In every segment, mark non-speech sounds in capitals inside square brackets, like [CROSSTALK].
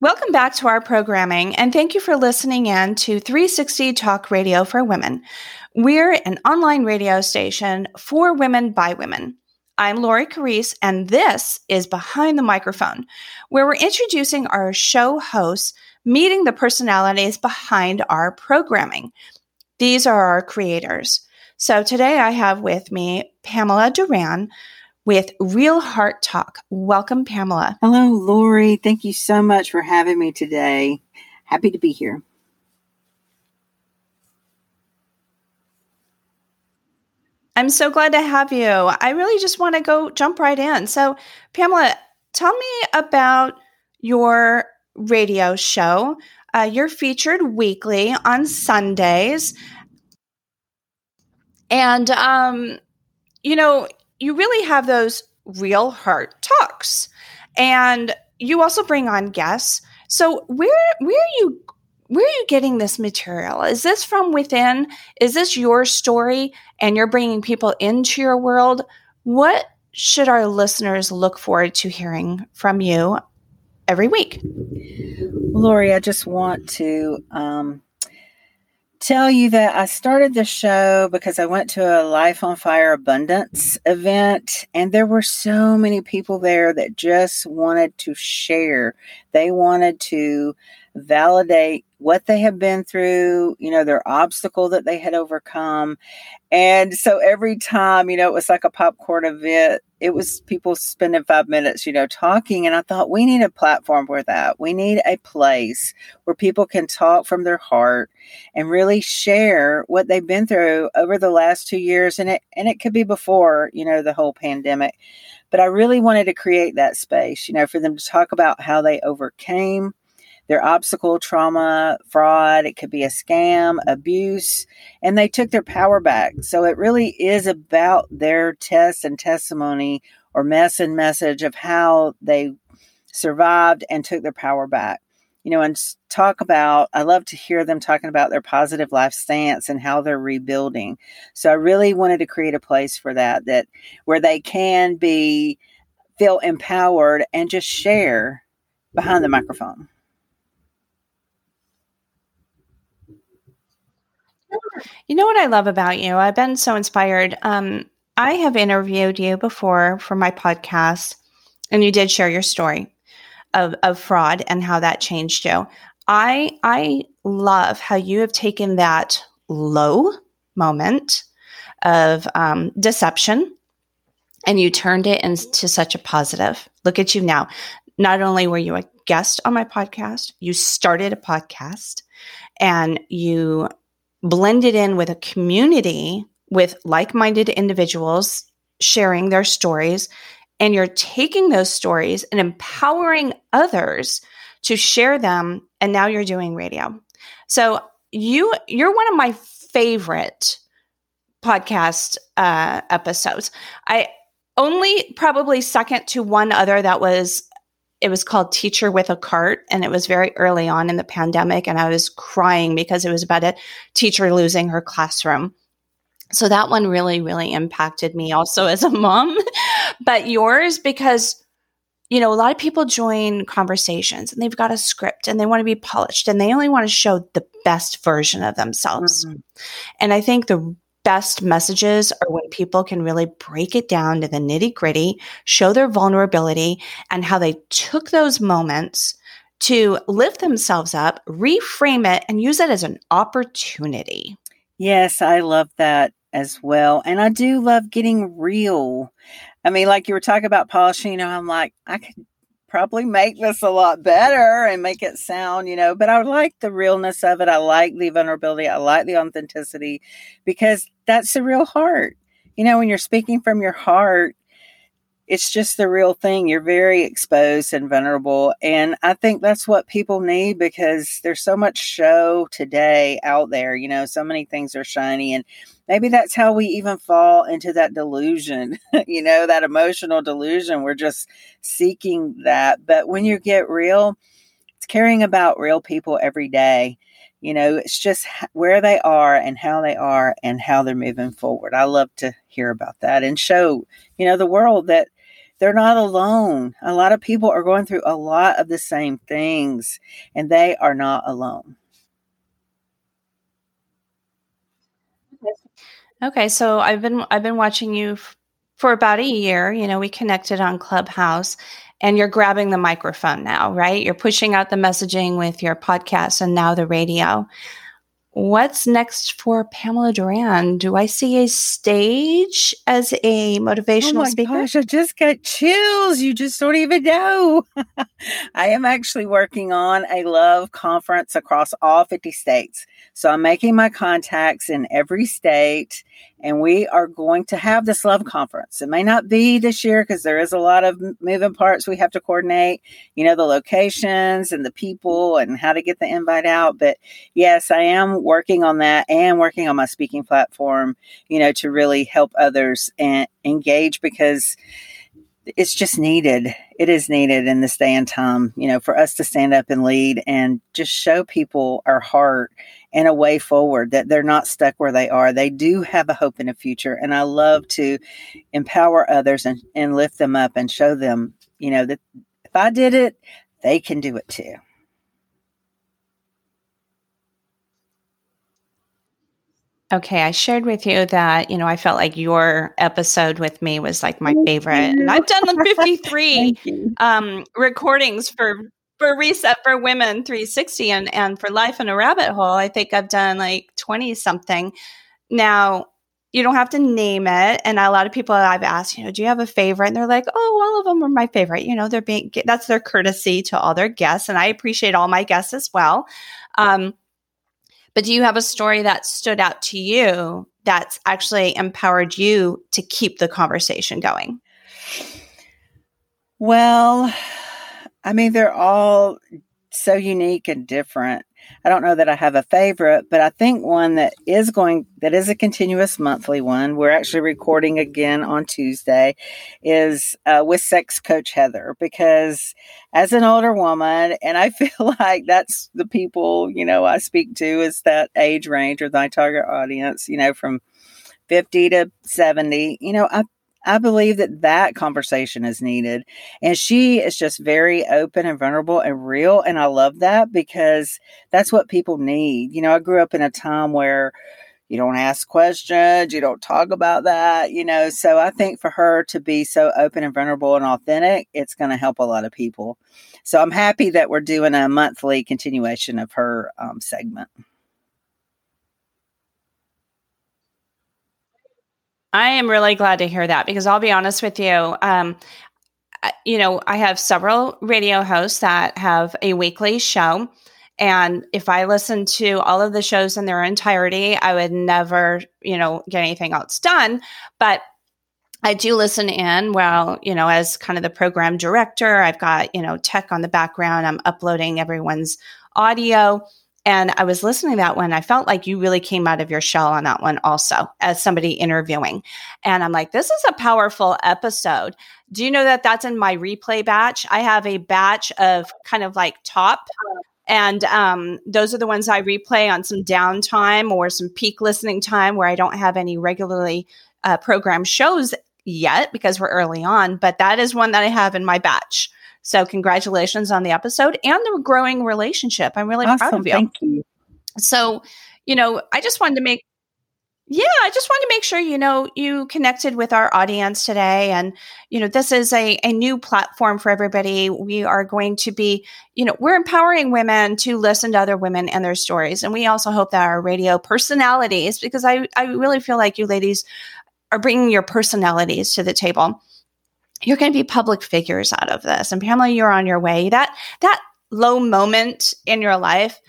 Welcome back to our programming, and thank you for listening in to 360 Talk Radio for Women. We're an online radio station for women by women. I'm Lori Carrese, and this is Behind the Microphone, where we're introducing our show hosts, meeting the personalities behind our programming. These are our creators. So today I have with me Pamela Duran, with Real Heart Talk. Welcome, Pamela. Hello, Lori. Thank you so much for having me today. Happy to be here. I'm so glad to have you. I really just want to go jump right in. So, Pamela, tell me about your radio show. Uh, you're featured weekly on Sundays. And, um, you know, you really have those real heart talks. And you also bring on guests. So where where are you where are you getting this material? Is this from within? Is this your story and you're bringing people into your world? What should our listeners look forward to hearing from you every week? Lori, I just want to um, tell you that I started the show because I went to a Life on Fire Abundance event, and there were so many people there that just wanted to share. They wanted to validate what they have been through, you know, their obstacle that they had overcome. And so every time, you know, it was like a popcorn event. It was people spending five minutes, you know, talking. And I thought, we need a platform for that. We need a place where people can talk from their heart and really share what they've been through over the last two years. And it, and it could be before, you know, the whole pandemic. But I really wanted to create that space, you know, for them to talk about how they overcame their obstacle, trauma, fraud. It could be a scam, abuse, and they took their power back. So it really is about their test and testimony or mess and message of how they survived and took their power back. You know, and talk about, I love to hear them talking about their positive life stance and how they're rebuilding. So I really wanted to create a place for that, that where they can be, feel empowered and just share behind the microphone. You know what I love about you? I've been so inspired. Um, I have interviewed you before for my podcast, and you did share your story of, of fraud and how that changed you. I I love how you have taken that low moment of um, deception and you turned it into such a positive. Look at you now. Not only were you a guest on my podcast, you started a podcast and you blended in with a community with like minded individuals sharing their stories. And you're taking those stories and empowering others to share them. And now you're doing radio. So you you're one of my favorite podcast uh, episodes. I only probably second to one other that was it was called Teacher with a Cart, and it was very early on in the pandemic. And I was crying because it was about a teacher losing her classroom. So that one really, really impacted me also as a mom. [LAUGHS] but yours, because you know, a lot of people join conversations and they've got a script and they want to be polished and they only want to show the best version of themselves. Mm-hmm. And I think the best messages are when people can really break it down to the nitty gritty, show their vulnerability and how they took those moments to lift themselves up, reframe it, and use it as an opportunity. Yes, I love that as well. And I do love getting real. I mean, like you were talking about polishing, you know, I'm like, I could probably make this a lot better and make it sound, you know, but I like the realness of it. I like the vulnerability. I like the authenticity because that's the real heart. You know, when you're speaking from your heart, it's just the real thing. You're very exposed and vulnerable. And I think that's what people need because there's so much show today out there. You know, so many things are shiny. And maybe that's how we even fall into that delusion, [LAUGHS] you know, that emotional delusion. We're just seeking that. But when you get real, it's caring about real people every day. You know, it's just where they are and how they are and how they're moving forward. I love to hear about that and show, you know, the world that they're not alone. A lot of people are going through a lot of the same things, and they are not alone. Okay, so I've been I've been watching you f- for about a year. You know, we connected on Clubhouse, and you're grabbing the microphone now, right? You're pushing out the messaging with your podcast and now the radio. What's next for Pamela Duran? Do I see a stage as a oh motivational oh my speaker? Gosh, I just got chills. You just don't even know. [LAUGHS] I am actually working on a love conference across all 50 states. So I'm making my contacts in every state and we are going to have this love conference. It may not be this year because there is a lot of moving parts we have to coordinate, you know, the locations and the people and how to get the invite out. But yes, I am working on that and working on my speaking platform, you know, to really help others and engage because it's just needed. It is needed in this day and time, you know, for us to stand up and lead and just show people our heart and a way forward that they're not stuck where they are. They do have a hope in the future. And I love to empower others and, and lift them up and show them, you know, that if I did it, they can do it too. Okay, I shared with you that, you know, I felt like your episode with me was like my favorite. And I've done [LAUGHS] 53 um, recordings for for Reset for Women 360 and, and for Life in a Rabbit Hole. I think I've done like 20 something. Now, you don't have to name it. And a lot of people I've asked, you know, do you have a favorite? And they're like, oh, all of them are my favorite. You know, they're being, that's their courtesy to all their guests. And I appreciate all my guests as well. Um, but do you have a story that stood out to you that's actually empowered you to keep the conversation going? Well, I mean, they're all so unique and different. I don't know that I have a favorite, but I think one that is going, that is a continuous monthly one. We're actually recording again on Tuesday is uh, with sex coach Heather, because as an older woman, and I [LAUGHS] feel like that's the people, you know, I speak to is that age range or my target audience, you know, from 50 to 70, you know, I I believe that that conversation is needed. And she is just very open and vulnerable and real. And I love that because that's what people need. You know, I grew up in a time where you don't ask questions, you don't talk about that, you know. So I think for her to be so open and vulnerable and authentic, it's going to help a lot of people. So I'm happy that we're doing a monthly continuation of her um, segment. I am really glad to hear that because I'll be honest with you. Um, you know, I have several radio hosts that have a weekly show. And if I listened to all of the shows in their entirety, I would never, you know, get anything else done. But I do listen in well, you know, as kind of the program director. I've got, you know, tech on the background. I'm uploading everyone's audio. And I was listening to that one. I felt like you really came out of your shell on that one also as somebody interviewing. And I'm like, this is a powerful episode. Do you know that that's in my replay batch? I have a batch of kind of like top. And um, those are the ones I replay on some downtime or some peak listening time where I don't have any regularly uh, programmed shows yet because we're early on. But that is one that I have in my batch. So congratulations on the episode and the growing relationship. I'm really awesome. proud of you. Thank you. So, you know, I just wanted to make yeah, I just wanted to make sure you know you connected with our audience today, and you know this is a, a new platform for everybody. We are going to be, you know, we're empowering women to listen to other women and their stories, and we also hope that our radio personalities, because I I really feel like you ladies are bringing your personalities to the table you're going to be public figures out of this. And Pamela, you're on your way. That that low moment in your life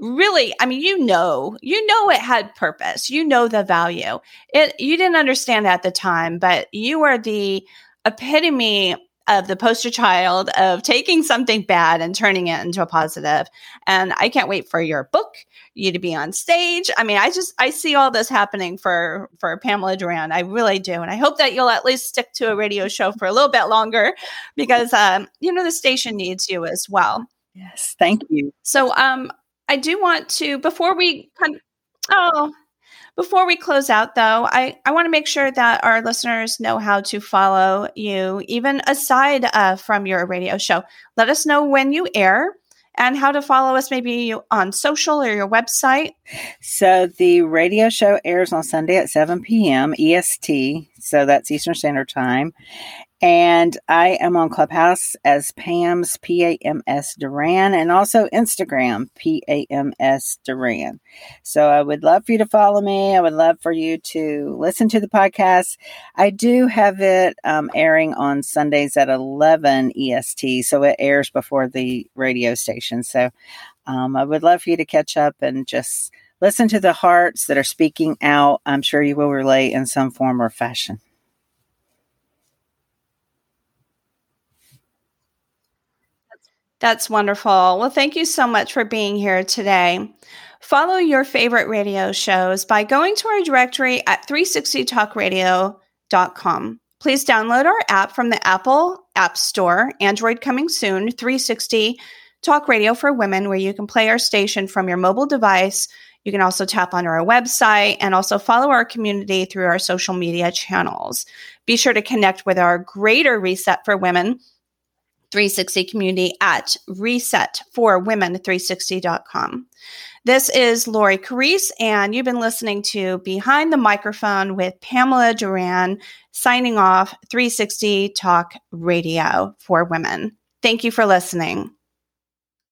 really i mean you know you know it had purpose you know the value it you didn't understand at the time but you are the epitome of the poster child of taking something bad and turning it into a positive. And I can't wait for your book, you to be on stage. I mean, I just I see all this happening for for Pamela Duran. I really do, and I hope that you'll at least stick to a radio show for a little bit longer because um, you know the station needs you as well. Yes, thank you. So um, I do want to before we kind of, oh Before we close out, though, I, I want to make sure that our listeners know how to follow you, even aside uh, from your radio show. Let us know when you air and how to follow us maybe on social or your website. So the radio show airs on Sunday at 7 p.m. EST, so that's Eastern Standard Time. And I am on Clubhouse as Pam's P A M S Duran and also Instagram P A M S Duran. So I would love for you to follow me. I would love for you to listen to the podcast. I do have it um, airing on Sundays at 11 EST. So it airs before the radio station. So um, I would love for you to catch up and just listen to the hearts that are speaking out. I'm sure you will relate in some form or fashion. That's wonderful. Well, thank you so much for being here today. Follow your favorite radio shows by going to our directory at 360talkradio.com. Please download our app from the Apple App Store, Android coming soon, 360 Talk Radio for Women, where you can play our station from your mobile device. You can also tap on our website and also follow our community through our social media channels. Be sure to connect with our Greater Reset for Women 360 community at resetforwomen360.com. This is Lori Carrese, and you've been listening to Behind the Microphone with Pamela Duran, signing off 360 Talk Radio for Women. Thank you for listening.